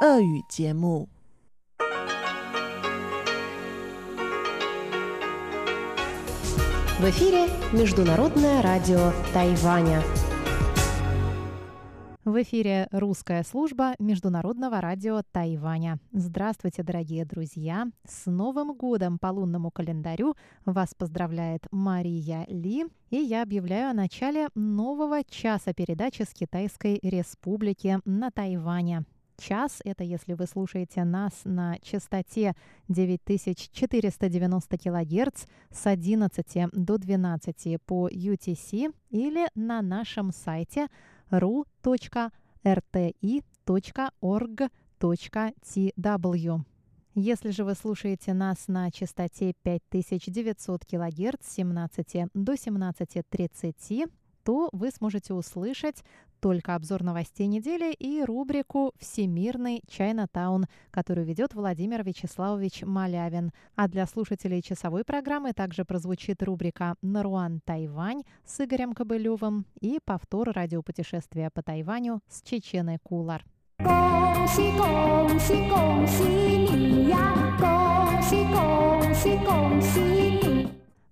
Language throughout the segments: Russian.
俄语节目。В эфире Международное радио Тайваня. В эфире русская служба Международного радио Тайваня. Здравствуйте, дорогие друзья! С Новым годом по лунному календарю вас поздравляет Мария Ли, и я объявляю о начале нового часа передачи с Китайской Республики на Тайване. Час – это если вы слушаете нас на частоте 9490 кГц с 11 до 12 по UTC или на нашем сайте – ru.rti.org.tw. Если же вы слушаете нас на частоте 5900 кГц с 17 до 17.30, то вы сможете услышать только обзор новостей недели и рубрику «Всемирный Чайнатаун», которую ведет Владимир Вячеславович Малявин. А для слушателей часовой программы также прозвучит рубрика «Наруан Тайвань» с Игорем Кобылевым и повтор радиопутешествия по Тайваню с Чеченой Кулар. 恭喜恭喜恭喜你呀！恭喜恭喜恭喜你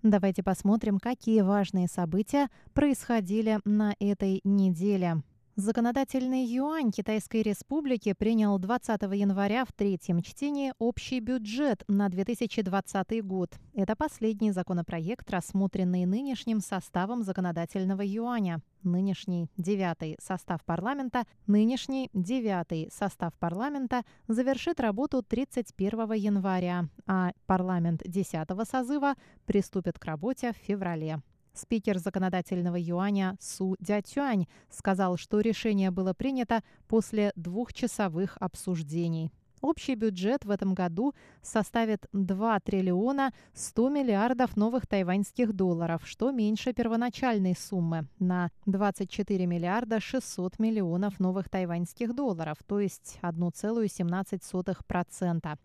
！Давайте посмотрим, какие важные события происходили на этой неделе. Законодательный юань Китайской Республики принял 20 января в третьем чтении общий бюджет на 2020 год. Это последний законопроект, рассмотренный нынешним составом законодательного юаня. Нынешний девятый состав парламента, нынешний девятый состав парламента завершит работу 31 января, а парламент 10 созыва приступит к работе в феврале. Спикер законодательного юаня Су Дятюань сказал, что решение было принято после двухчасовых обсуждений. Общий бюджет в этом году составит 2 триллиона 100 миллиардов новых тайваньских долларов, что меньше первоначальной суммы на 24 миллиарда 600 миллионов новых тайваньских долларов, то есть 1,17%.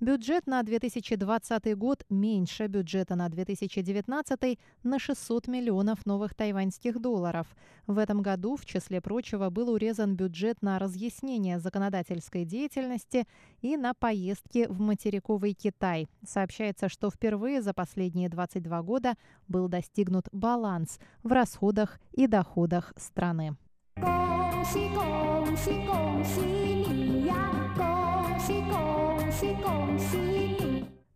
Бюджет на 2020 год меньше бюджета на 2019 на 600 миллионов новых тайваньских долларов. В этом году, в числе прочего, был урезан бюджет на разъяснение законодательской деятельности и на поездки в материковый Китай. Сообщается, что впервые за последние 22 года был достигнут баланс в расходах и доходах страны. 恭喜恭喜恭喜你呀！恭喜恭喜恭喜你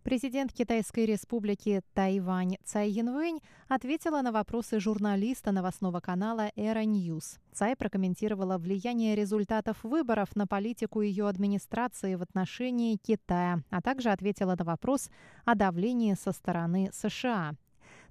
！Президент Китайской республики Тайвань Цай Инвэнь ответила на вопросы журналиста новостного канала Era News. Цай прокомментировала влияние результатов выборов на политику ее администрации в отношении Китая, а также ответила на вопрос о давлении со стороны США.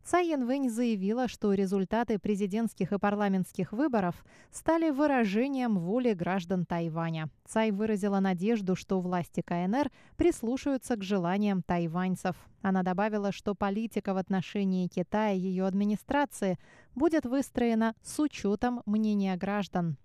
Цай Инвэнь заявила, что результаты президентских и парламентских выборов стали выражением воли граждан Тайваня. Цай выразила надежду, что власти КНР прислушаются к желаниям тайваньцев. Она добавила, что политика в отношении Китая и ее администрации будет выстроена с учетом мнения граждан.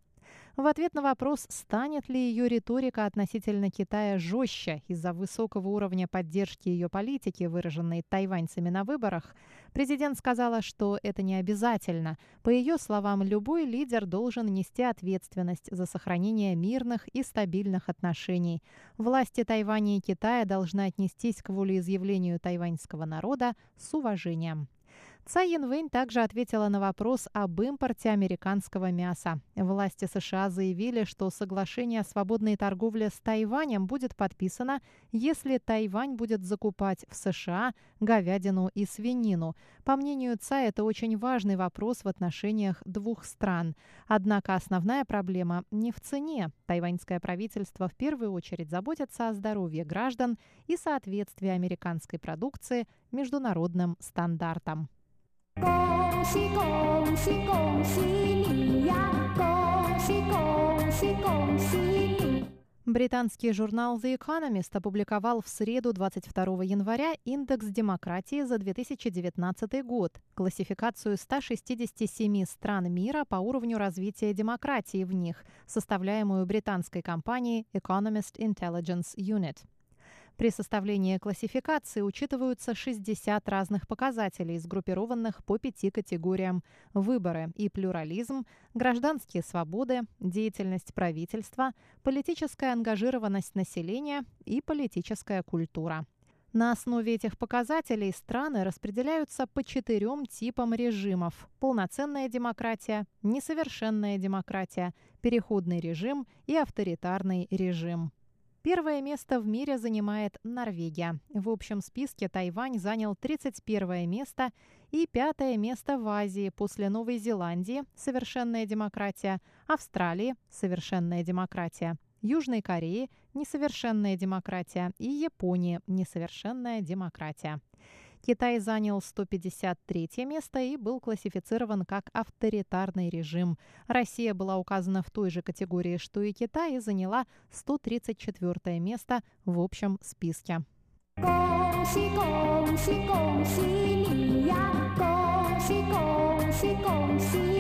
В ответ на вопрос, станет ли ее риторика относительно Китая жестче из-за высокого уровня поддержки ее политики, выраженной тайваньцами на выборах, президент сказала, что это не обязательно. По ее словам, любой лидер должен нести ответственность за сохранение мирных и стабильных отношений. Власти Тайваня и Китая должны отнестись к волеизъявлению тайваньского народа с уважением. Цай Янвэнь также ответила на вопрос об импорте американского мяса. Власти США заявили, что соглашение о свободной торговле с Тайванем будет подписано, если Тайвань будет закупать в США говядину и свинину. По мнению Цай, это очень важный вопрос в отношениях двух стран. Однако основная проблема не в цене. Тайваньское правительство в первую очередь заботится о здоровье граждан и соответствии американской продукции международным стандартам. 恭喜恭喜恭喜你呀！恭喜恭喜恭喜你！Британский журнал The Economist опубликовал в среду 22 января индекс демократии за 2019 год, классификацию 167 стран мира по уровню развития демократии в них, составляемую британской компанией Economist Intelligence Unit. При составлении классификации учитываются 60 разных показателей, сгруппированных по пяти категориям – выборы и плюрализм, гражданские свободы, деятельность правительства, политическая ангажированность населения и политическая культура. На основе этих показателей страны распределяются по четырем типам режимов – полноценная демократия, несовершенная демократия, переходный режим и авторитарный режим. Первое место в мире занимает Норвегия. В общем списке Тайвань занял 31 место и пятое место в Азии после Новой Зеландии – совершенная демократия, Австралии – совершенная демократия, Южной Кореи – несовершенная демократия и Японии – несовершенная демократия. Китай занял 153 место и был классифицирован как авторитарный режим. Россия была указана в той же категории, что и Китай, и заняла 134 место в общем списке. 恭喜恭喜恭喜你呀！恭喜恭喜恭喜你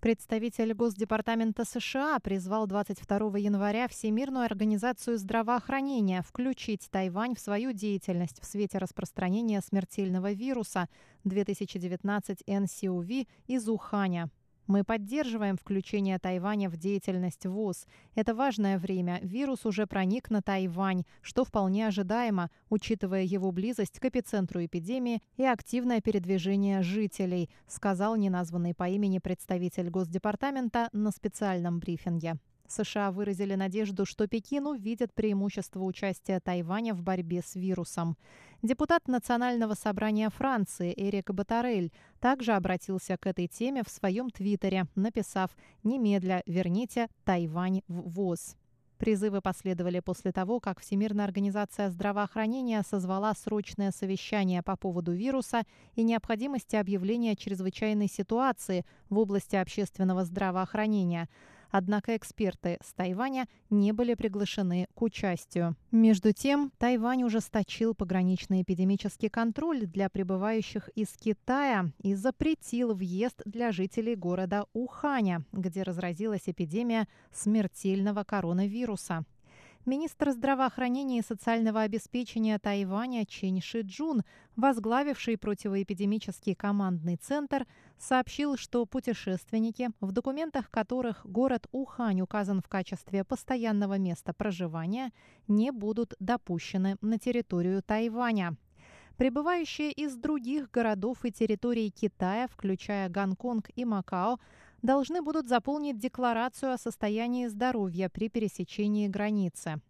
！Представитель Госдепартамента США призвал 22 января Всемирную организацию здравоохранения включить Тайвань в свою деятельность в свете распространения смертельного вируса 2019 НСУВ из Уханя. Мы поддерживаем включение Тайваня в деятельность ВОЗ. Это важное время. Вирус уже проник на Тайвань, что вполне ожидаемо, учитывая его близость к эпицентру эпидемии и активное передвижение жителей, сказал неназванный по имени представитель Госдепартамента на специальном брифинге. США выразили надежду, что Пекин увидит преимущество участия Тайваня в борьбе с вирусом. Депутат Национального собрания Франции Эрик Батарель также обратился к этой теме в своем твиттере, написав «Немедля верните Тайвань в ВОЗ». Призывы последовали после того, как Всемирная организация здравоохранения созвала срочное совещание по поводу вируса и необходимости объявления чрезвычайной ситуации в области общественного здравоохранения – Однако эксперты с Тайваня не были приглашены к участию. Между тем, Тайвань ужесточил пограничный эпидемический контроль для прибывающих из Китая и запретил въезд для жителей города Уханя, где разразилась эпидемия смертельного коронавируса. Министр здравоохранения и социального обеспечения Тайваня Чен Шиджун, возглавивший противоэпидемический командный центр, сообщил, что путешественники, в документах которых город Ухань указан в качестве постоянного места проживания, не будут допущены на территорию Тайваня. Прибывающие из других городов и территорий Китая, включая Гонконг и Макао, должны будут заполнить декларацию о состоянии здоровья при пересечении границы.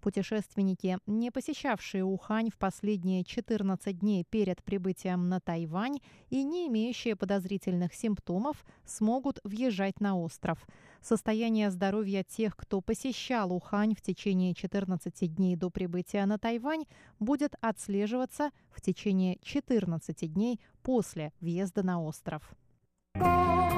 Путешественники, не посещавшие Ухань в последние 14 дней перед прибытием на Тайвань и не имеющие подозрительных симптомов, смогут въезжать на остров. Состояние здоровья тех, кто посещал Ухань в течение 14 дней до прибытия на Тайвань, будет отслеживаться в течение 14 дней после въезда на остров.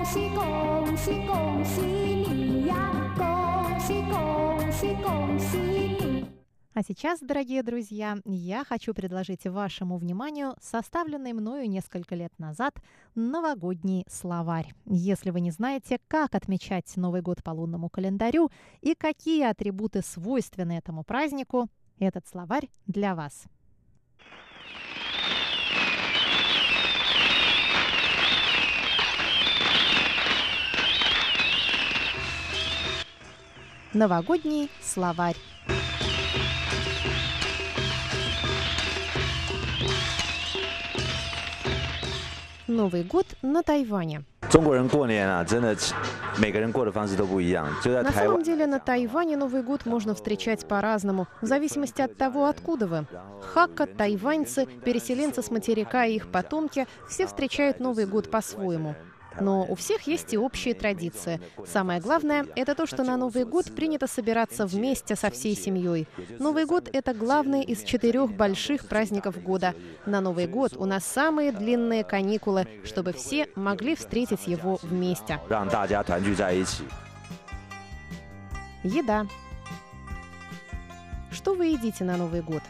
恭喜恭喜恭喜你呀！恭喜恭喜恭喜你！А сейчас, дорогие друзья, я хочу предложить вашему вниманию составленный мною несколько лет назад новогодний словарь. Если вы не знаете, как отмечать Новый год по лунному календарю и какие атрибуты свойственны этому празднику, этот словарь для вас. Новогодний словарь. Новый год на Тайване. На самом деле на Тайване Новый год можно встречать по-разному, в зависимости от того, откуда вы. Хакка, тайваньцы, переселенцы с материка и их потомки – все встречают Новый год по-своему. Но у всех есть и общие традиции. Самое главное – это то, что на Новый год принято собираться вместе со всей семьей. Новый год – это главный из четырех больших праздников года. На Новый год у нас самые длинные каникулы, чтобы все могли встретить его вместе. Еда. Что вы едите на Новый год?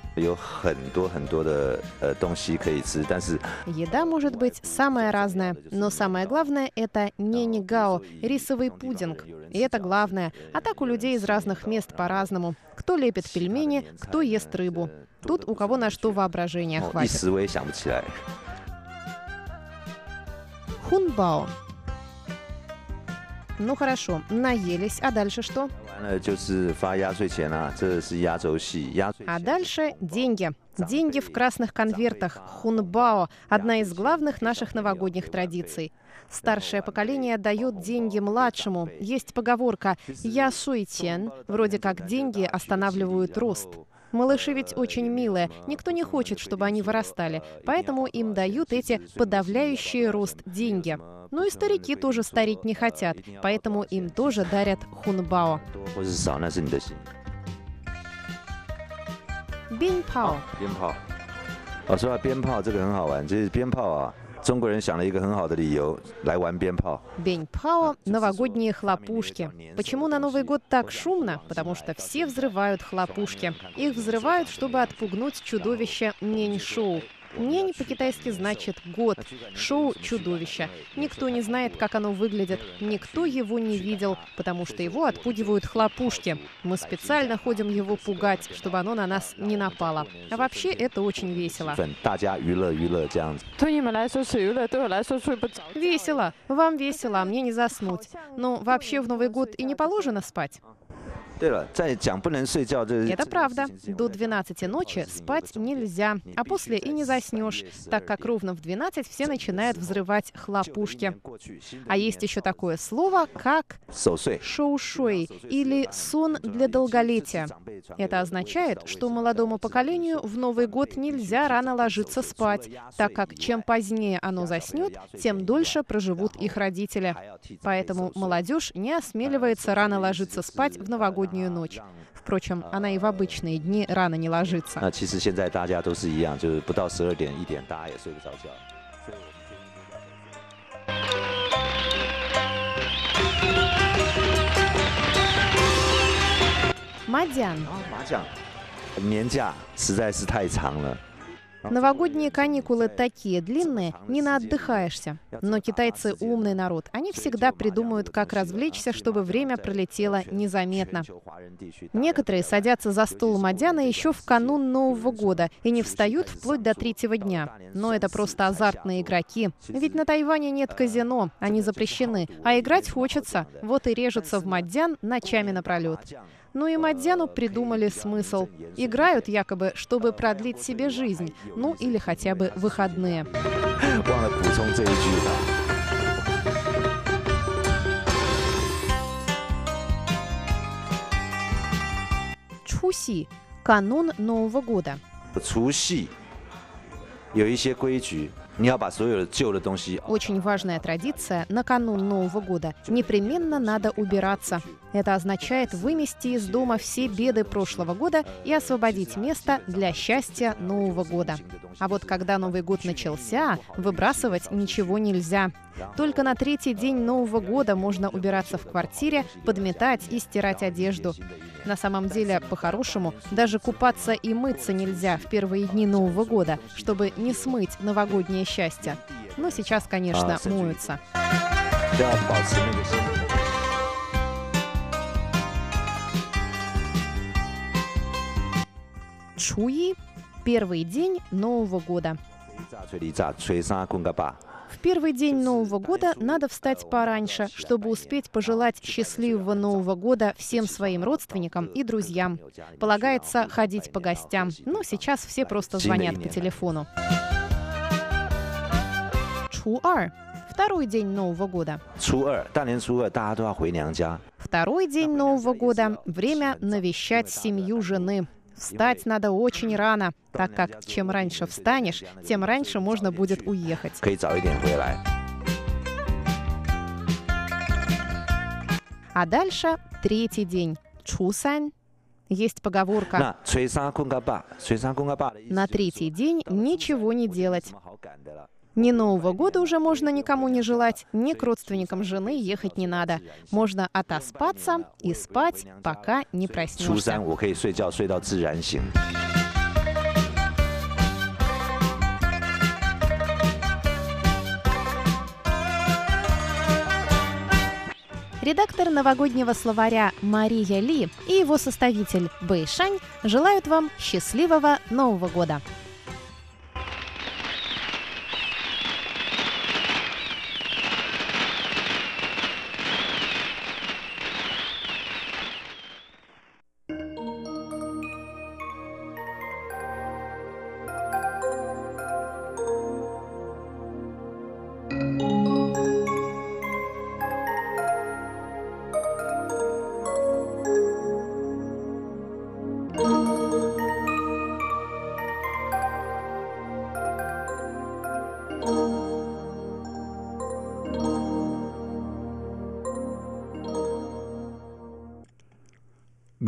Еда может быть самая разная, но самое главное – это ненигао – рисовый пудинг. И это главное. А так у людей из разных мест по-разному. Кто лепит пельмени, кто ест рыбу. Тут у кого на что воображение хватит. Хунбао. Ну хорошо, наелись, а дальше что? А дальше деньги. Деньги в красных конвертах. Хунбао – одна из главных наших новогодних традиций. Старшее поколение дает деньги младшему. Есть поговорка «я суетен», вроде как деньги останавливают рост. Малыши ведь очень милые, никто не хочет, чтобы они вырастали, поэтому им дают эти подавляющие рост деньги. Ну и старики тоже стареть не хотят, поэтому им тоже дарят хунбао. Бинпао. 哦，说到鞭炮，这个很好玩。其实鞭炮啊， 中国人想了一个很好的理由来玩鞭炮。Беньпао – новогодние хлопушки. Почему на Новый год так шумно? Потому что все взрывают хлопушки. Их взрывают, чтобы отпугнуть чудовище Нень-шоу. Нень по-китайски значит «год». Шоу «Чудовище». Никто не знает, как оно выглядит. Никто его не видел, потому что его отпугивают хлопушки. Мы специально ходим его пугать, чтобы оно на нас не напало. А вообще это очень весело. Весело. Вам весело, а мне не заснуть. Но вообще в Новый год и не положено спать. Это правда. До 12 ночи спать нельзя, а после и не заснешь, так как ровно в 12 все начинают взрывать хлопушки. А есть еще такое слово, как шоушуй или сон для долголетия. Это означает, что молодому поколению в Новый год нельзя рано ложиться спать, так как чем позднее оно заснет, тем дольше проживут их родители. Поэтому молодежь не осмеливается рано ложиться спать в новогодний новогоднюю ночь. Впрочем, она и в обычные дни рано не ложится. Мадян. 年假实在是太长了。 Новогодние каникулы такие длинные, не наотдыхаешься. Но китайцы умный народ. Они всегда придумают, как развлечься, чтобы время пролетело незаметно. Некоторые садятся за стол Мадяна еще в канун Нового года и не встают вплоть до третьего дня. Но это просто азартные игроки. Ведь на Тайване нет казино, они запрещены. А играть хочется. Вот и режутся в Мадян ночами напролет но и Мадзяну придумали смысл. Играют якобы, чтобы продлить себе жизнь, ну или хотя бы выходные. Чуси, – канун Нового года. Чхуси – очень важная традиция На канун Нового года. Непременно надо убираться. Это означает вымести из дома все беды прошлого года и освободить место для счастья Нового года. А вот когда Новый год начался, выбрасывать ничего нельзя. Только на третий день Нового года можно убираться в квартире, подметать и стирать одежду. На самом деле, по-хорошему, даже купаться и мыться нельзя в первые дни Нового года, чтобы не смыть новогоднее счастье. Но сейчас, конечно, а, моются. Чуи – первый день Нового года первый день Нового года надо встать пораньше, чтобы успеть пожелать счастливого Нового года всем своим родственникам и друзьям. Полагается ходить по гостям, но сейчас все просто звонят по телефону. Чуар Второй день Нового года. Второй день Нового года – время навещать семью жены. Встать надо очень рано, так как чем раньше встанешь, тем раньше можно будет уехать. А дальше третий день. Чусань. Есть поговорка. На третий день ничего не делать. Ни Нового года уже можно никому не желать, ни к родственникам жены ехать не надо. Можно отоспаться и спать, пока не проснешься. Редактор новогоднего словаря Мария Ли и его составитель Бэй Шань желают вам счастливого Нового года!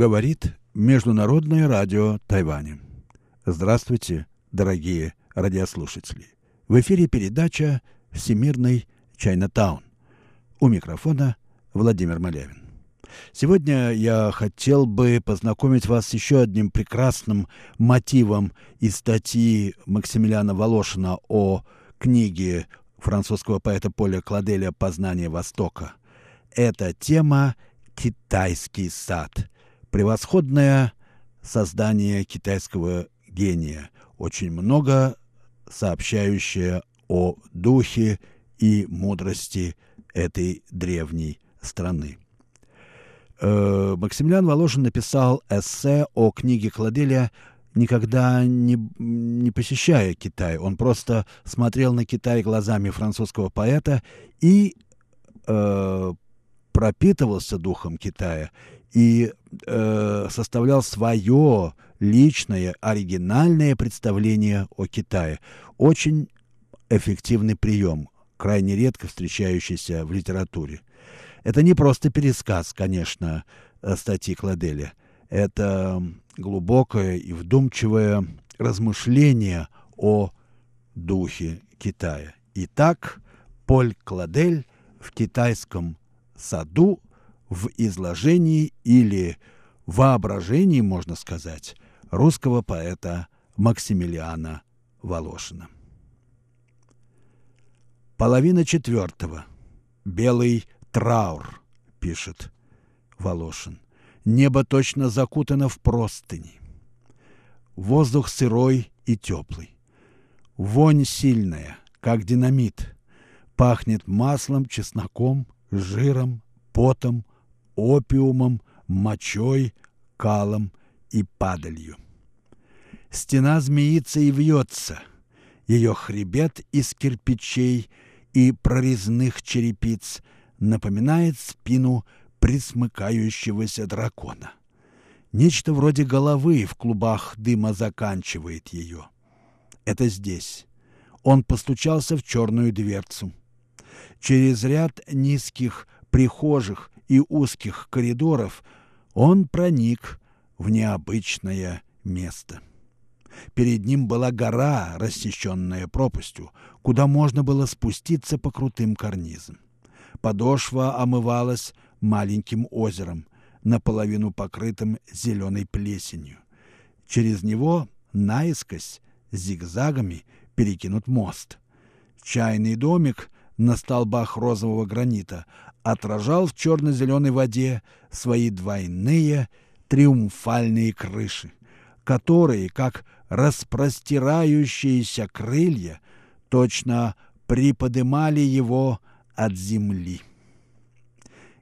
Говорит Международное радио Тайваня. Здравствуйте, дорогие радиослушатели. В эфире передача «Всемирный Чайнатаун». У микрофона Владимир Малявин. Сегодня я хотел бы познакомить вас с еще одним прекрасным мотивом из статьи Максимилиана Волошина о книге французского поэта Поля Кладеля «Познание Востока». Это тема «Китайский сад», превосходное создание китайского гения, очень много сообщающее о духе и мудрости этой древней страны. Э, Максимилиан Воложин написал эссе о книге Кладеля никогда не, не посещая Китай. Он просто смотрел на Китай глазами французского поэта и э, пропитывался духом Китая и э, составлял свое личное, оригинальное представление о Китае. Очень эффективный прием, крайне редко встречающийся в литературе. Это не просто пересказ, конечно, э, статьи Кладеля. Это глубокое и вдумчивое размышление о духе Китая. Итак, Поль Кладель в китайском саду в изложении или воображении, можно сказать, русского поэта Максимилиана Волошина. Половина четвертого. Белый траур, пишет Волошин. Небо точно закутано в простыни. Воздух сырой и теплый. Вонь сильная, как динамит. Пахнет маслом, чесноком, жиром, потом, опиумом, мочой, калом и падалью. Стена змеится и вьется, ее хребет из кирпичей и прорезных черепиц напоминает спину присмыкающегося дракона. Нечто вроде головы в клубах дыма заканчивает ее. Это здесь. Он постучался в черную дверцу. Через ряд низких прихожих и узких коридоров он проник в необычное место. Перед ним была гора, рассеченная пропастью, куда можно было спуститься по крутым карнизам. Подошва омывалась маленьким озером, наполовину покрытым зеленой плесенью. Через него наискось зигзагами перекинут мост. Чайный домик на столбах розового гранита отражал в черно-зеленой воде свои двойные триумфальные крыши, которые, как распростирающиеся крылья, точно приподымали его от земли.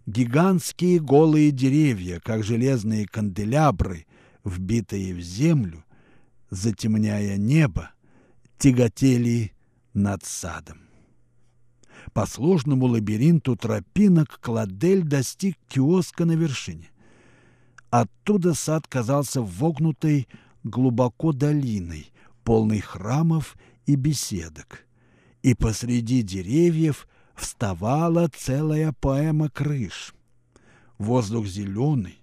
Гигантские голые деревья, как железные канделябры, вбитые в землю, затемняя небо, тяготели над садом. По сложному лабиринту тропинок Кладель достиг киоска на вершине. Оттуда сад казался вогнутой глубоко долиной, полной храмов и беседок. И посреди деревьев вставала целая поэма крыш. Воздух зеленый,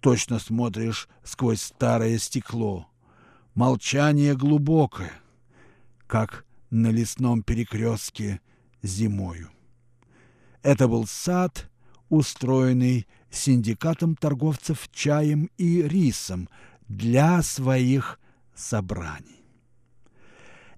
точно смотришь сквозь старое стекло. Молчание глубокое, как на лесном перекрестке зимою. Это был сад, устроенный синдикатом торговцев чаем и рисом для своих собраний.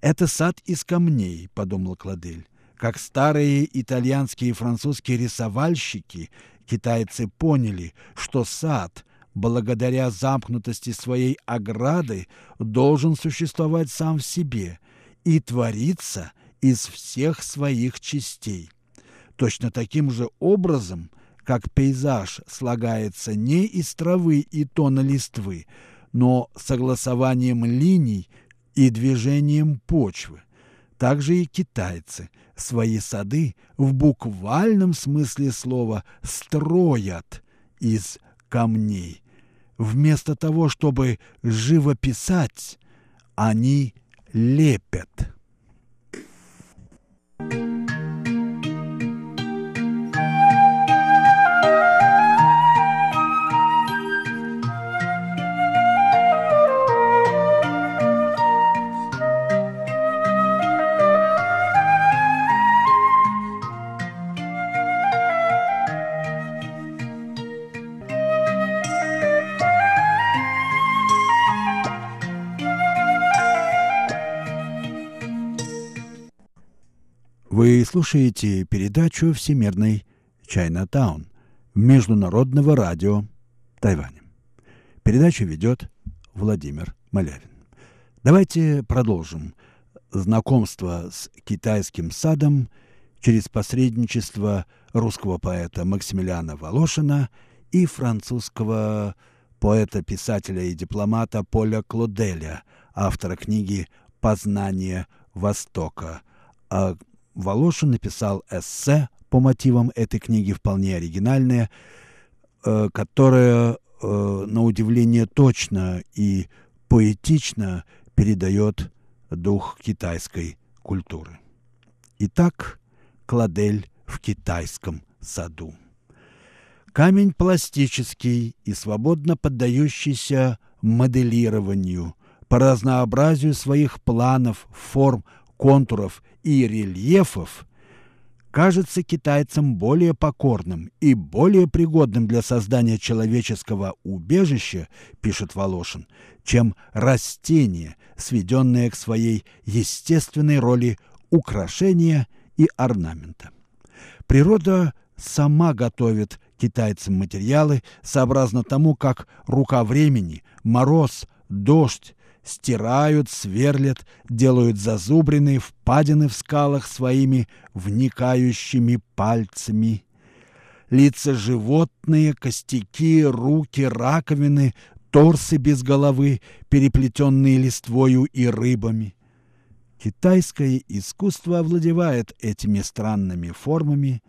«Это сад из камней», — подумал Кладель. Как старые итальянские и французские рисовальщики, китайцы поняли, что сад, благодаря замкнутости своей ограды, должен существовать сам в себе и твориться из всех своих частей. Точно таким же образом, как пейзаж слагается не из травы и тона листвы, но согласованием линий и движением почвы. Также и китайцы свои сады в буквальном смысле слова строят из камней. Вместо того, чтобы живописать, они лепят. Вы слушаете передачу «Всемирный Чайнатаун» Международного радио Тайваня. Передачу ведет Владимир Малявин. Давайте продолжим знакомство с китайским садом через посредничество русского поэта Максимилиана Волошина и французского поэта-писателя и дипломата Поля Клоделя, автора книги «Познание Востока», а Волошин написал эссе по мотивам этой книги, вполне оригинальное, э, которое, э, на удивление, точно и поэтично передает дух китайской культуры. Итак, кладель в китайском саду. Камень пластический и свободно поддающийся моделированию, по разнообразию своих планов, форм, контуров и рельефов кажется китайцам более покорным и более пригодным для создания человеческого убежища, пишет Волошин, чем растение, сведенное к своей естественной роли украшения и орнамента. Природа сама готовит китайцам материалы сообразно тому, как рука времени, мороз, дождь, стирают, сверлят, делают зазубрины, впадины в скалах своими вникающими пальцами. Лица животные, костяки, руки, раковины, торсы без головы, переплетенные листвою и рыбами. Китайское искусство овладевает этими странными формами,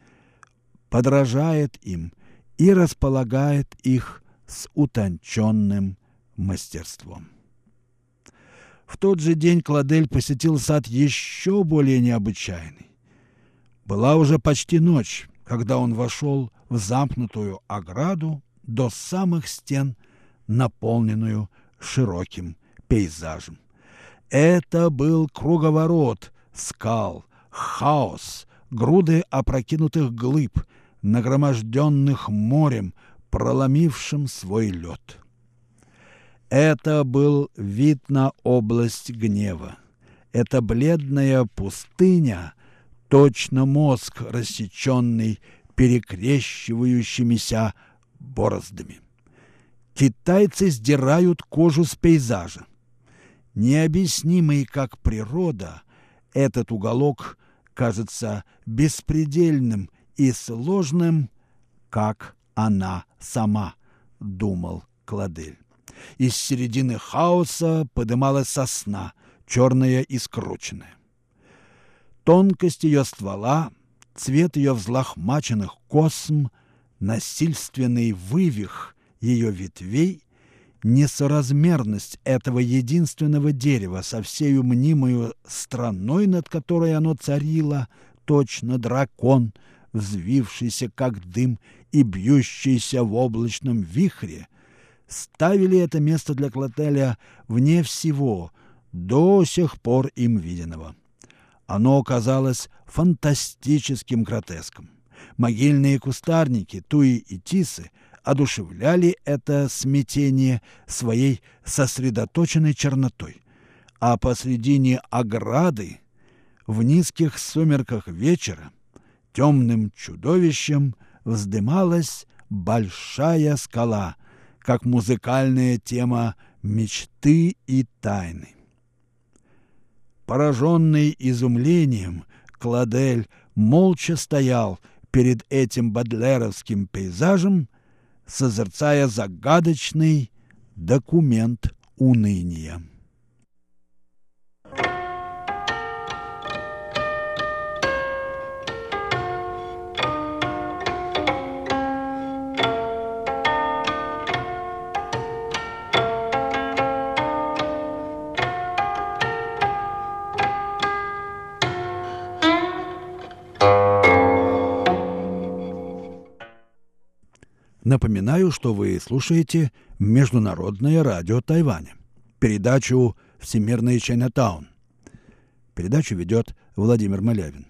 подражает им и располагает их с утонченным мастерством. В тот же день Кладель посетил сад еще более необычайный. Была уже почти ночь, когда он вошел в замкнутую ограду до самых стен, наполненную широким пейзажем. Это был круговорот скал, хаос, груды опрокинутых глыб, нагроможденных морем, проломившим свой лед. Это был вид на область гнева. Это бледная пустыня, точно мозг, рассеченный перекрещивающимися бороздами. Китайцы сдирают кожу с пейзажа. Необъяснимый как природа, этот уголок кажется беспредельным и сложным, как она сама, думал Кладель. Из середины хаоса подымалась сосна, черная и скрученная. Тонкость ее ствола, цвет ее взлохмаченных косм, насильственный вывих ее ветвей, несоразмерность этого единственного дерева со всею мнимою страной, над которой оно царило, точно дракон, взвившийся как дым и бьющийся в облачном вихре, ставили это место для Клотеля вне всего, до сих пор им виденного. Оно оказалось фантастическим гротеском. Могильные кустарники, туи и тисы одушевляли это смятение своей сосредоточенной чернотой, а посредине ограды, в низких сумерках вечера, темным чудовищем вздымалась большая скала, как музыкальная тема мечты и тайны. Пораженный изумлением, Кладель молча стоял перед этим бадлеровским пейзажем, созерцая загадочный документ уныния. Напоминаю, что вы слушаете Международное радио Тайваня, передачу «Всемирный Чайнатаун». Передачу ведет Владимир Малявин.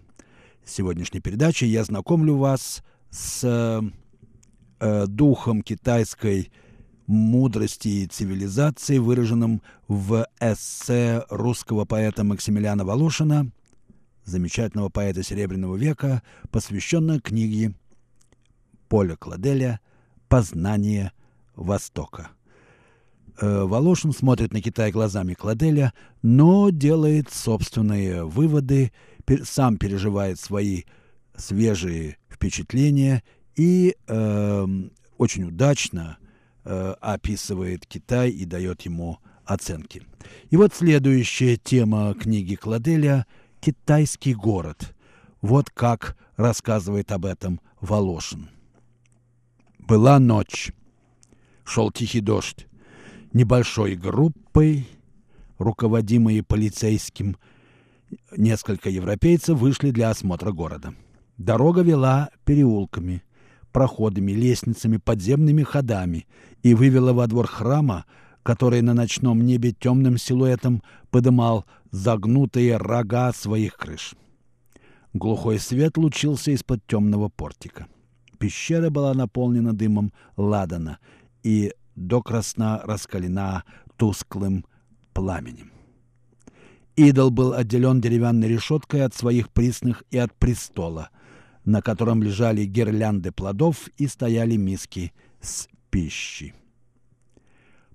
В сегодняшней передаче я знакомлю вас с э, духом китайской мудрости и цивилизации, выраженным в эссе русского поэта Максимилиана Волошина, замечательного поэта Серебряного века, посвященной книге Поля Кладеля – познание Востока. Э, Волошин смотрит на Китай глазами Кладеля, но делает собственные выводы, сам переживает свои свежие впечатления и э, очень удачно э, описывает Китай и дает ему оценки. И вот следующая тема книги Кладеля – «Китайский город». Вот как рассказывает об этом Волошин. Была ночь. Шел тихий дождь. Небольшой группой, руководимые полицейским, несколько европейцев вышли для осмотра города. Дорога вела переулками, проходами, лестницами, подземными ходами и вывела во двор храма, который на ночном небе темным силуэтом подымал загнутые рога своих крыш. Глухой свет лучился из-под темного портика. Пещера была наполнена дымом ладана и докрасно раскалена тусклым пламенем. Идол был отделен деревянной решеткой от своих присных и от престола, на котором лежали гирлянды плодов и стояли миски с пищей.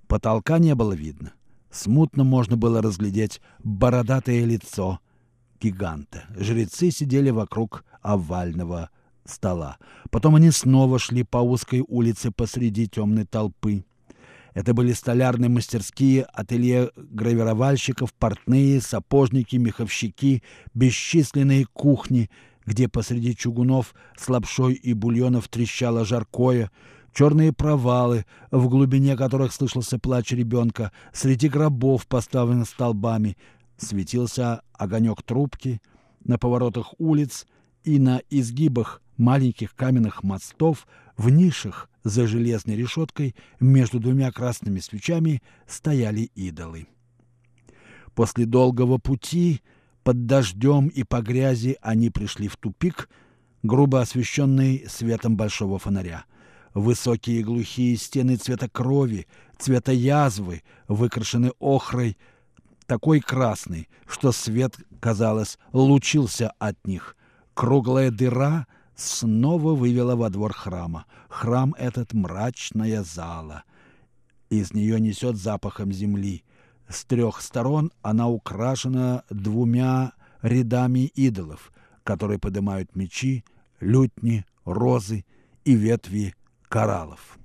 Потолка не было видно. Смутно можно было разглядеть бородатое лицо гиганта. Жрецы сидели вокруг овального стола. Потом они снова шли по узкой улице посреди темной толпы. Это были столярные мастерские, ателье гравировальщиков, портные, сапожники, меховщики, бесчисленные кухни, где посреди чугунов с лапшой и бульонов трещало жаркое, черные провалы, в глубине которых слышался плач ребенка, среди гробов, поставленных столбами, светился огонек трубки, на поворотах улиц и на изгибах маленьких каменных мостов, в нишах за железной решеткой между двумя красными свечами стояли идолы. После долгого пути под дождем и по грязи они пришли в тупик, грубо освещенный светом большого фонаря. Высокие глухие стены цвета крови, цвета язвы, выкрашены охрой, такой красный, что свет, казалось, лучился от них. Круглая дыра снова вывела во двор храма. Храм этот мрачная зала. Из нее несет запахом земли. С трех сторон она украшена двумя рядами идолов, которые поднимают мечи, лютни, розы и ветви кораллов.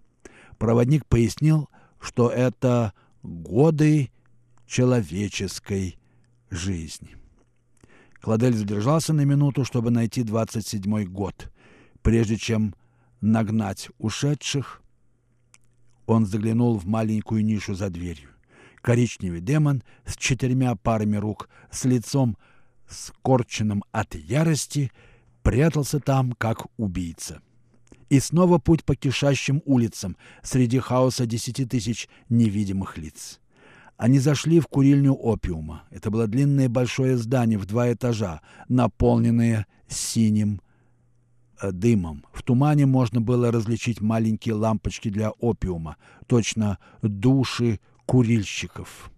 Проводник пояснил, что это годы человеческой жизни. Кладель задержался на минуту, чтобы найти 27-й год. Прежде чем нагнать ушедших, он заглянул в маленькую нишу за дверью. Коричневый демон с четырьмя парами рук, с лицом скорченным от ярости, прятался там, как убийца. И снова путь по кишащим улицам среди хаоса десяти тысяч невидимых лиц. Они зашли в курильню опиума. Это было длинное большое здание в два этажа, наполненное синим э, дымом. В тумане можно было различить маленькие лампочки для опиума, точно души курильщиков.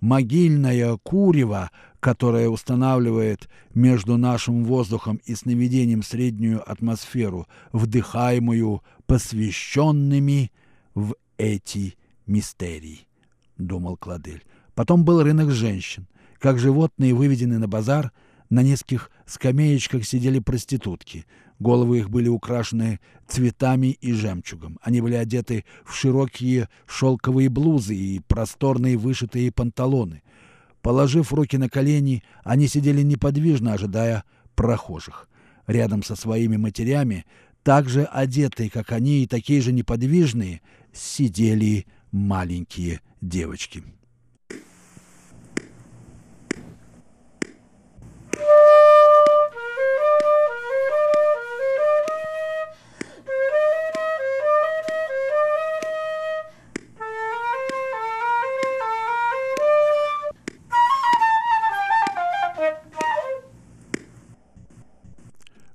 Могильное курево, которое устанавливает между нашим воздухом и сновидением среднюю атмосферу, вдыхаемую посвященными в эти мистерии. — думал Кладель. Потом был рынок женщин. Как животные, выведены на базар, на низких скамеечках сидели проститутки. Головы их были украшены цветами и жемчугом. Они были одеты в широкие шелковые блузы и просторные вышитые панталоны. Положив руки на колени, они сидели неподвижно, ожидая прохожих. Рядом со своими матерями, также одетые, как они, и такие же неподвижные, сидели маленькие девочки.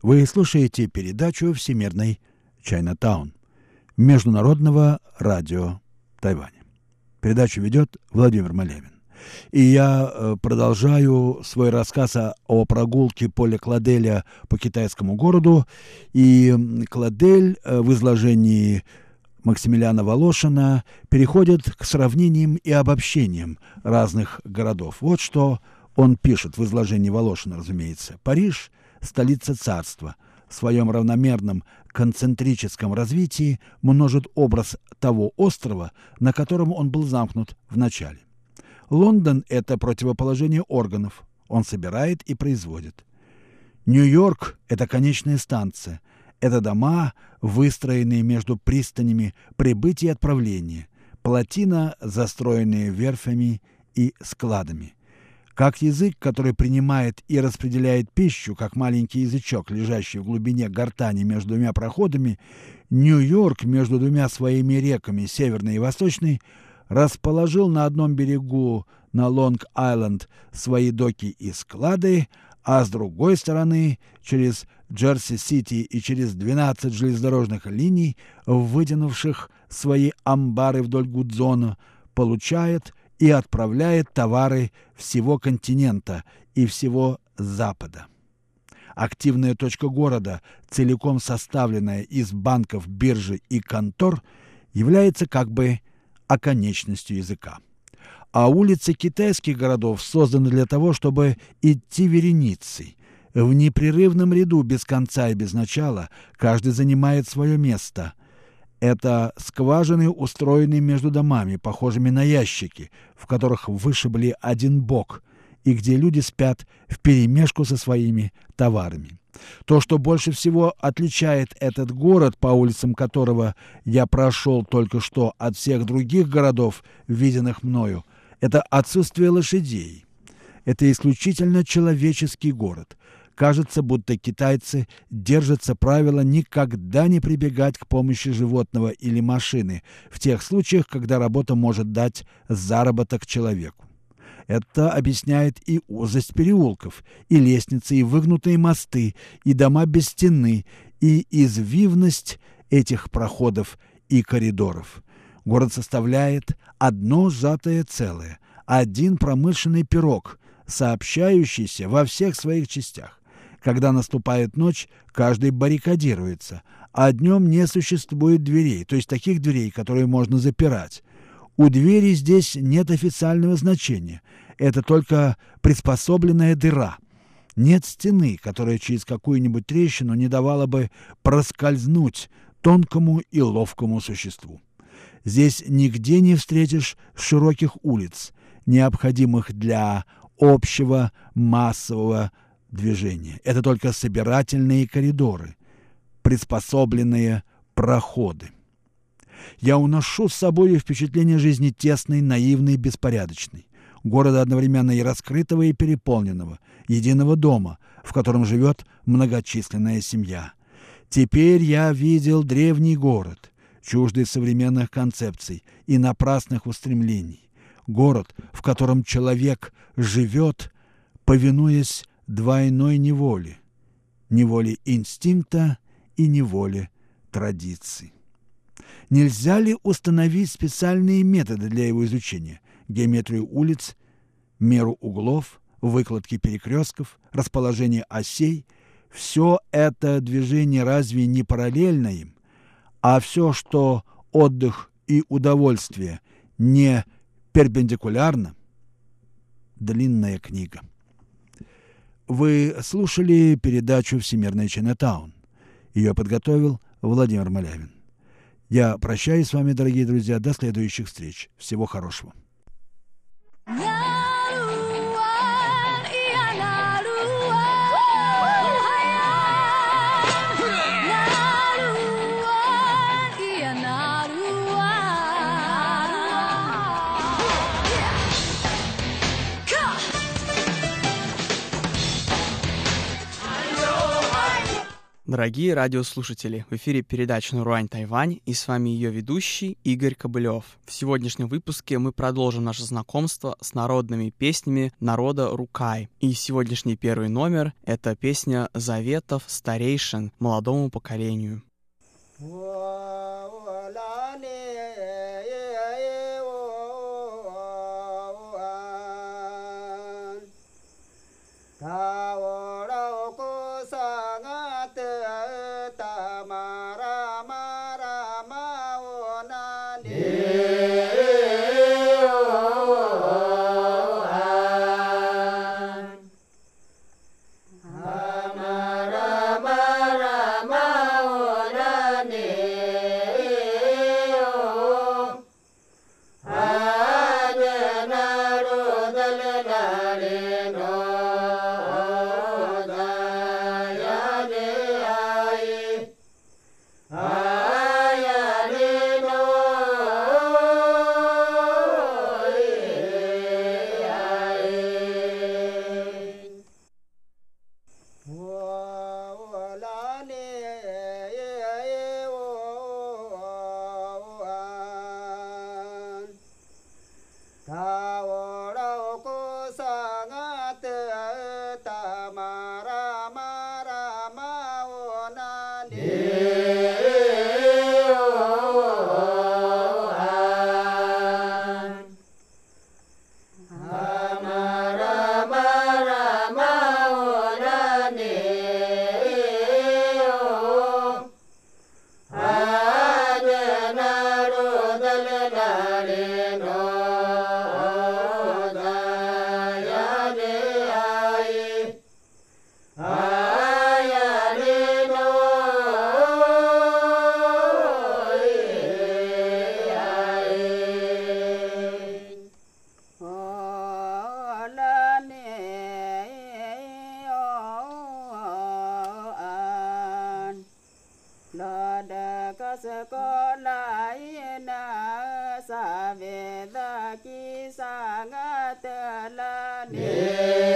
Вы слушаете передачу «Всемирный Чайнатаун» Международного радио Тайваня. Передачу ведет Владимир Малявин. И я э, продолжаю свой рассказ о прогулке Поля Кладеля по китайскому городу. И Кладель э, в изложении Максимилиана Волошина переходит к сравнениям и обобщениям разных городов. Вот что он пишет в изложении Волошина, разумеется. Париж – столица царства – в своем равномерном концентрическом развитии множит образ того острова, на котором он был замкнут в начале. Лондон – это противоположение органов. Он собирает и производит. Нью-Йорк – это конечная станция. Это дома, выстроенные между пристанями прибытия и отправления. Плотина, застроенные верфями и складами – как язык, который принимает и распределяет пищу, как маленький язычок, лежащий в глубине гортани между двумя проходами, Нью-Йорк между двумя своими реками, северной и восточной, расположил на одном берегу на Лонг-Айленд свои доки и склады, а с другой стороны, через Джерси-Сити и через 12 железнодорожных линий, вытянувших свои амбары вдоль Гудзона, получает и отправляет товары всего континента и всего Запада. Активная точка города, целиком составленная из банков, биржи и контор, является как бы оконечностью языка. А улицы китайских городов созданы для того, чтобы идти вереницей. В непрерывном ряду без конца и без начала каждый занимает свое место, это скважины, устроенные между домами, похожими на ящики, в которых вышибли один бок, и где люди спят вперемешку со своими товарами. То, что больше всего отличает этот город, по улицам которого я прошел только что от всех других городов, виденных мною, это отсутствие лошадей. Это исключительно человеческий город. Кажется, будто китайцы держатся правила никогда не прибегать к помощи животного или машины в тех случаях, когда работа может дать заработок человеку. Это объясняет и узость переулков, и лестницы, и выгнутые мосты, и дома без стены, и извивность этих проходов и коридоров. Город составляет одно сжатое целое, один промышленный пирог, сообщающийся во всех своих частях. Когда наступает ночь, каждый баррикадируется, а днем не существует дверей, то есть таких дверей, которые можно запирать. У двери здесь нет официального значения. Это только приспособленная дыра. Нет стены, которая через какую-нибудь трещину не давала бы проскользнуть тонкому и ловкому существу. Здесь нигде не встретишь широких улиц, необходимых для общего массового движения. Это только собирательные коридоры, приспособленные проходы. Я уношу с собой впечатление жизни тесной, наивной, беспорядочной. Города одновременно и раскрытого, и переполненного, единого дома, в котором живет многочисленная семья. Теперь я видел древний город, чуждый современных концепций и напрасных устремлений. город, в котором человек живет, повинуясь двойной неволе – неволе инстинкта и неволе традиций. Нельзя ли установить специальные методы для его изучения? Геометрию улиц, меру углов, выкладки перекрестков, расположение осей – все это движение разве не параллельно им? А все, что отдых и удовольствие не перпендикулярно? Длинная книга. Вы слушали передачу «Всемирный Чайнатаун». Ее подготовил Владимир Малявин. Я прощаюсь с вами, дорогие друзья, до следующих встреч. Всего хорошего. Дорогие радиослушатели, в эфире передача «Наруань Тайвань» и с вами ее ведущий Игорь Кобылев. В сегодняшнем выпуске мы продолжим наше знакомство с народными песнями народа Рукай. И сегодняшний первый номер — это песня заветов старейшин молодому поколению. Yeah.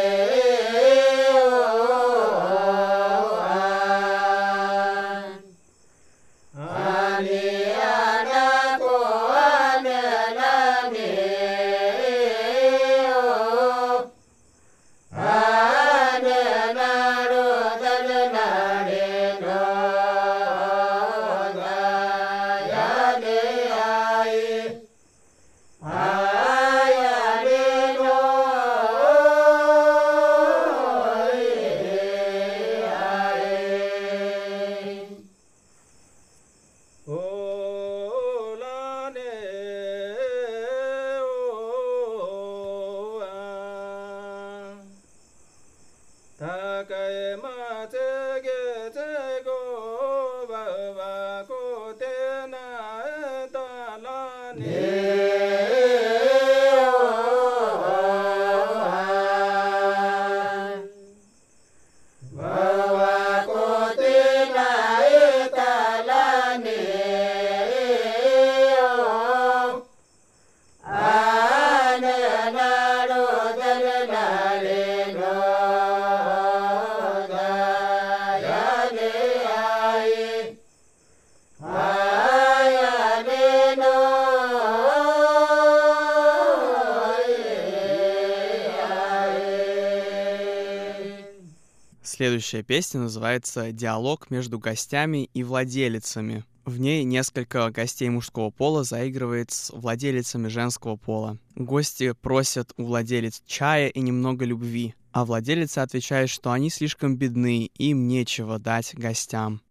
Следующая песня называется «Диалог между гостями и владелицами». В ней несколько гостей мужского пола заигрывает с владелицами женского пола. Гости просят у владелец чая и немного любви, а владелица отвечает, что они слишком бедны, им нечего дать гостям.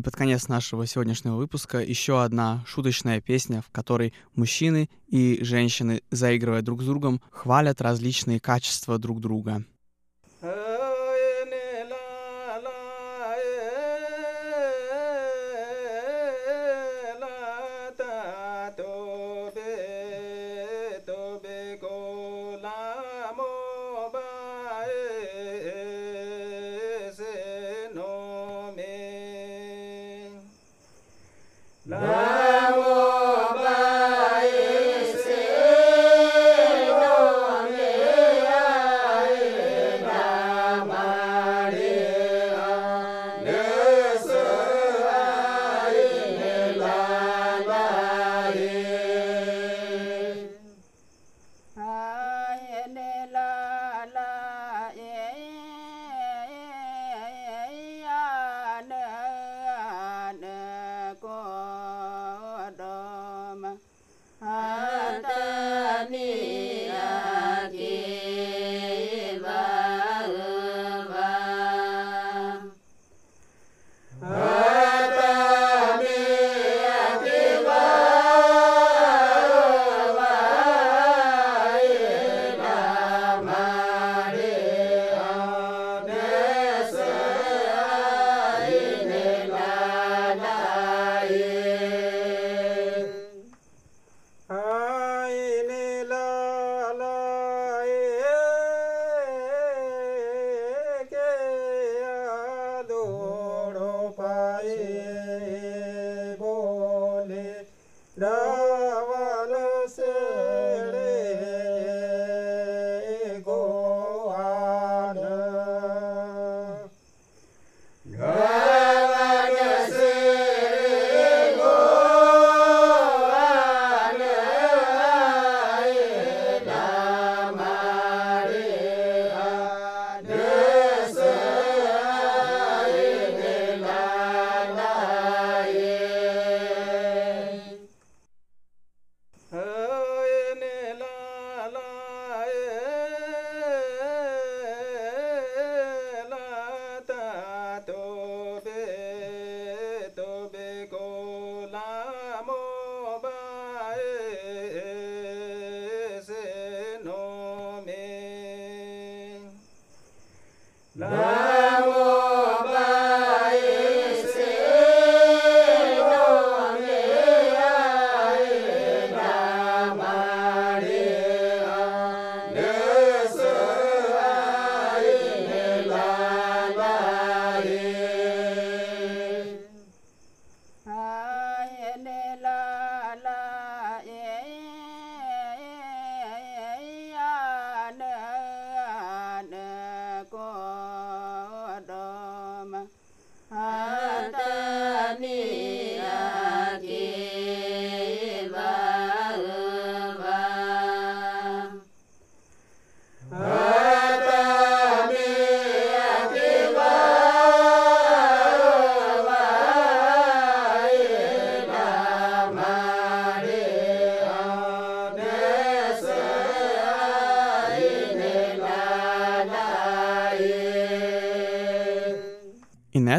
И под конец нашего сегодняшнего выпуска еще одна шуточная песня, в которой мужчины и женщины, заигрывая друг с другом, хвалят различные качества друг друга.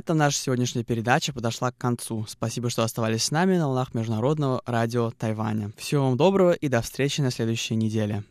Этом наша сегодняшняя передача подошла к концу. Спасибо, что оставались с нами на волнах Международного радио Тайваня. Всего вам доброго и до встречи на следующей неделе.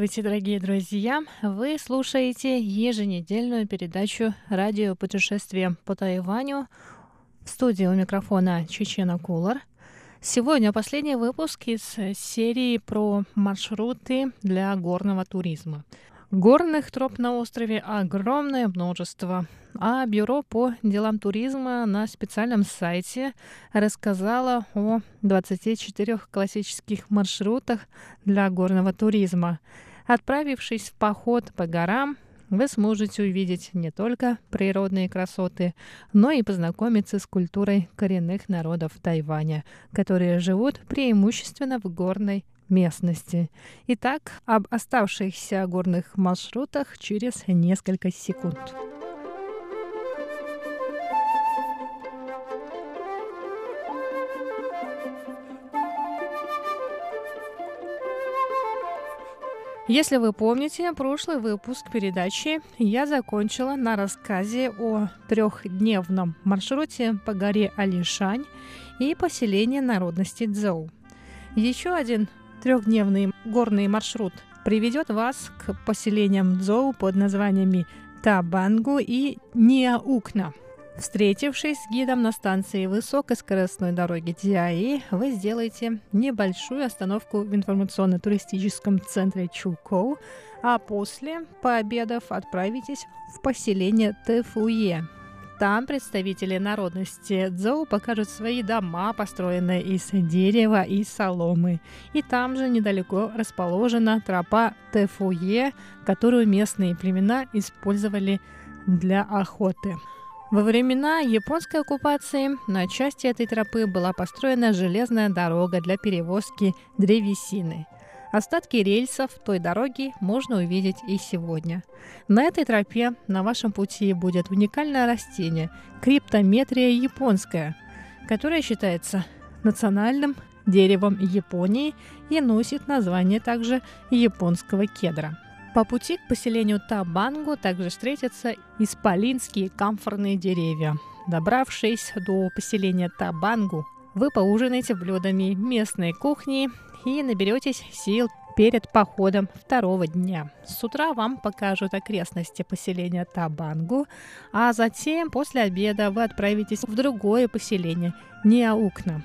Здравствуйте, дорогие друзья! Вы слушаете еженедельную передачу «Радио путешествия по Тайваню» в студии у микрофона Чечена Кулар. Сегодня последний выпуск из серии про маршруты для горного туризма. Горных троп на острове огромное множество, а Бюро по делам туризма на специальном сайте рассказало о 24 классических маршрутах для горного туризма. Отправившись в поход по горам, вы сможете увидеть не только природные красоты, но и познакомиться с культурой коренных народов Тайваня, которые живут преимущественно в горной местности. Итак, об оставшихся горных маршрутах через несколько секунд. Если вы помните прошлый выпуск передачи, я закончила на рассказе о трехдневном маршруте по горе Алишань и поселении народности Цзоу. Еще один трехдневный горный маршрут приведет вас к поселениям Цзоу под названиями Табангу и Ниаукна – Встретившись с гидом на станции высокоскоростной дороги Диаи, вы сделаете небольшую остановку в информационно-туристическом центре Чукоу, а после, пообедав, отправитесь в поселение Тэфуе. Там представители народности Цзоу покажут свои дома, построенные из дерева и соломы. И там же недалеко расположена тропа Тэфуе, которую местные племена использовали для охоты. Во времена японской оккупации на части этой тропы была построена железная дорога для перевозки древесины. Остатки рельсов той дороги можно увидеть и сегодня. На этой тропе на вашем пути будет уникальное растение – криптометрия японская, которое считается национальным деревом Японии и носит название также японского кедра – по пути к поселению Табангу также встретятся исполинские камфорные деревья. Добравшись до поселения Табангу, вы поужинаете блюдами местной кухни и наберетесь сил перед походом второго дня. С утра вам покажут окрестности поселения Табангу, а затем после обеда вы отправитесь в другое поселение Неаукна.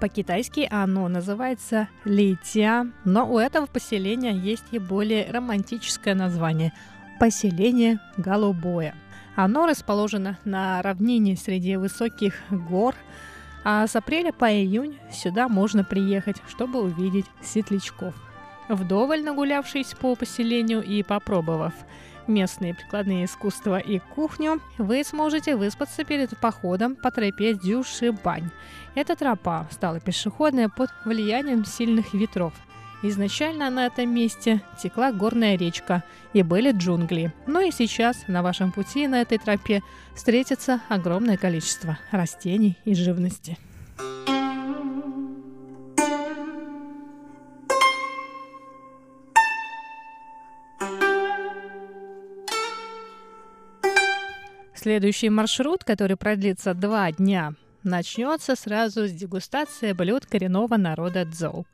По-китайски оно называется Литя, но у этого поселения есть и более романтическое название – поселение Голубое. Оно расположено на равнине среди высоких гор, а с апреля по июнь сюда можно приехать, чтобы увидеть светлячков. Вдоволь нагулявшись по поселению и попробовав местные прикладные искусства и кухню, вы сможете выспаться перед походом по тропе Дюшибань. Эта тропа стала пешеходной под влиянием сильных ветров. Изначально на этом месте текла горная речка и были джунгли. Но и сейчас на вашем пути на этой тропе встретится огромное количество растений и живности. Следующий маршрут, который продлится два дня, начнется сразу с дегустации блюд коренного народа Цзоу.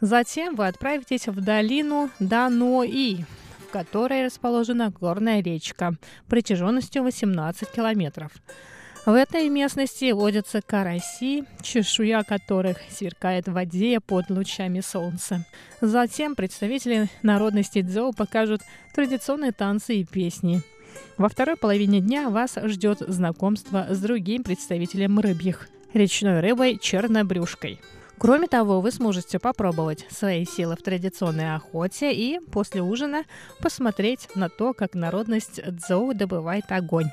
Затем вы отправитесь в долину Данои, в которой расположена горная речка протяженностью 18 километров. В этой местности водятся караси, чешуя которых сверкает в воде под лучами солнца. Затем представители народности Цзоу покажут традиционные танцы и песни – во второй половине дня вас ждет знакомство с другим представителем рыбьих – речной рыбой чернобрюшкой. Кроме того, вы сможете попробовать свои силы в традиционной охоте и после ужина посмотреть на то, как народность Цзоу добывает огонь.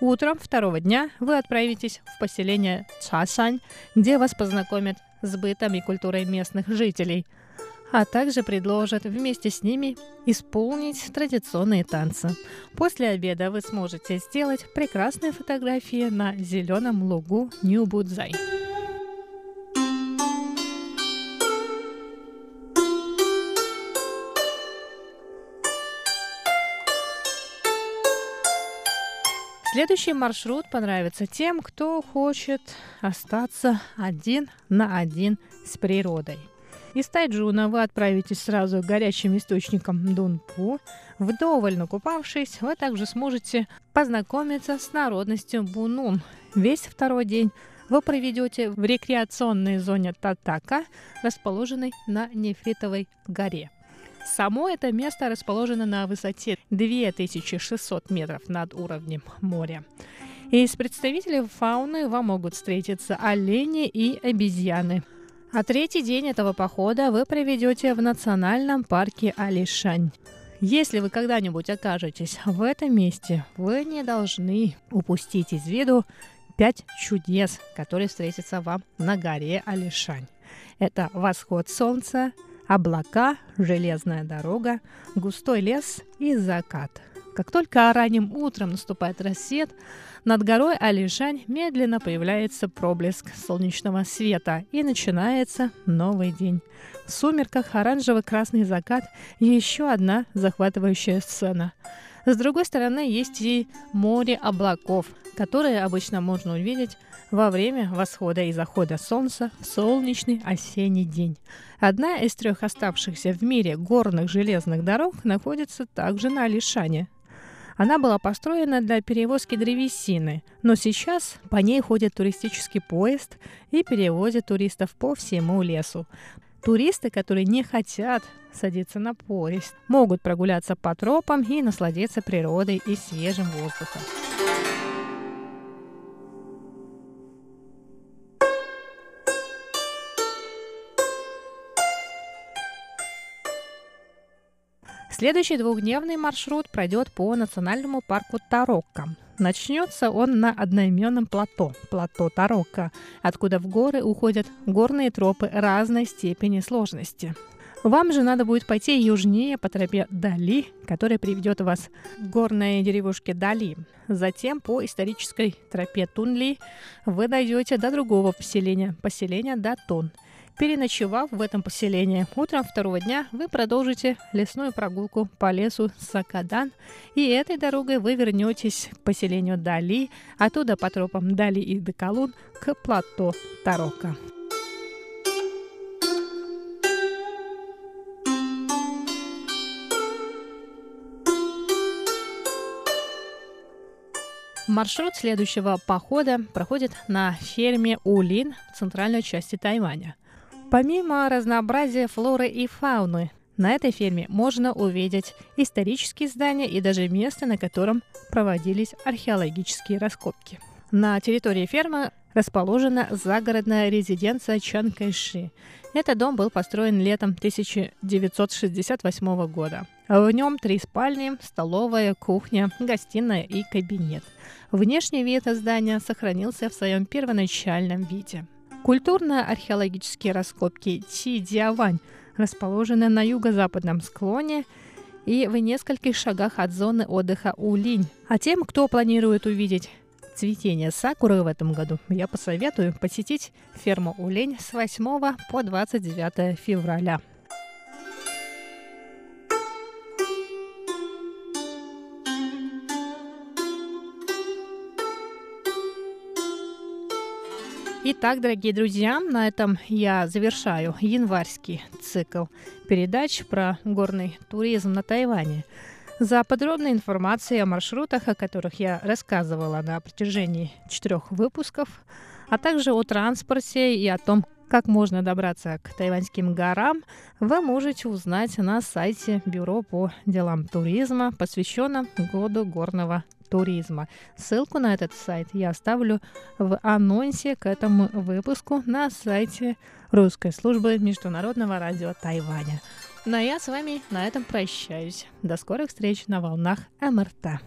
Утром второго дня вы отправитесь в поселение Чашань, где вас познакомят с бытом и культурой местных жителей – а также предложат вместе с ними исполнить традиционные танцы. После обеда вы сможете сделать прекрасные фотографии на зеленом лугу Нью-Будзай. Следующий маршрут понравится тем, кто хочет остаться один на один с природой. Из Тайджуна вы отправитесь сразу к горячим источникам Дунпу. Вдоволь накупавшись, вы также сможете познакомиться с народностью Бунун. Весь второй день вы проведете в рекреационной зоне Татака, расположенной на Нефритовой горе. Само это место расположено на высоте 2600 метров над уровнем моря. Из представителей фауны вам могут встретиться олени и обезьяны. А третий день этого похода вы проведете в национальном парке Алишань. Если вы когда-нибудь окажетесь в этом месте, вы не должны упустить из виду пять чудес, которые встретятся вам на горе Алишань. Это восход солнца, облака, железная дорога, густой лес и закат. Как только ранним утром наступает рассвет, над горой Алишань медленно появляется проблеск солнечного света и начинается новый день. В сумерках оранжево-красный закат – еще одна захватывающая сцена. С другой стороны, есть и море облаков, которые обычно можно увидеть во время восхода и захода солнца в солнечный осенний день. Одна из трех оставшихся в мире горных железных дорог находится также на Алишане. Она была построена для перевозки древесины, но сейчас по ней ходит туристический поезд и перевозит туристов по всему лесу. Туристы, которые не хотят садиться на поезд, могут прогуляться по тропам и насладиться природой и свежим воздухом. Следующий двухдневный маршрут пройдет по национальному парку Тарокко. Начнется он на одноименном плато, плато Тарокко, откуда в горы уходят горные тропы разной степени сложности. Вам же надо будет пойти южнее по тропе Дали, которая приведет вас к горной деревушке Дали. Затем по исторической тропе Тунли вы дойдете до другого поселения, поселения Датун – Переночевав в этом поселении, утром второго дня вы продолжите лесную прогулку по лесу Сакадан, и этой дорогой вы вернетесь к поселению Дали, оттуда по тропам Дали и Декалун к плато Тарока. Маршрут следующего похода проходит на ферме Улин в центральной части Тайваня. Помимо разнообразия флоры и фауны, на этой ферме можно увидеть исторические здания и даже место, на котором проводились археологические раскопки. На территории фермы расположена загородная резиденция Чан Кайши. Этот дом был построен летом 1968 года. В нем три спальни, столовая, кухня, гостиная и кабинет. Внешний вид здания сохранился в своем первоначальном виде. Культурно-археологические раскопки Чи-Диавань расположены на юго-западном склоне и в нескольких шагах от зоны отдыха Улинь. А тем, кто планирует увидеть цветение сакуры в этом году, я посоветую посетить ферму Улень с 8 по 29 февраля. Итак, дорогие друзья, на этом я завершаю январский цикл передач про горный туризм на Тайване. За подробной информацией о маршрутах, о которых я рассказывала на протяжении четырех выпусков, а также о транспорте и о том, как можно добраться к тайваньским горам, вы можете узнать на сайте Бюро по делам туризма, посвященном году горного туризма. Ссылку на этот сайт я оставлю в анонсе к этому выпуску на сайте русской службы Международного радио Тайваня. Ну а я с вами на этом прощаюсь. До скорых встреч на волнах МРТ.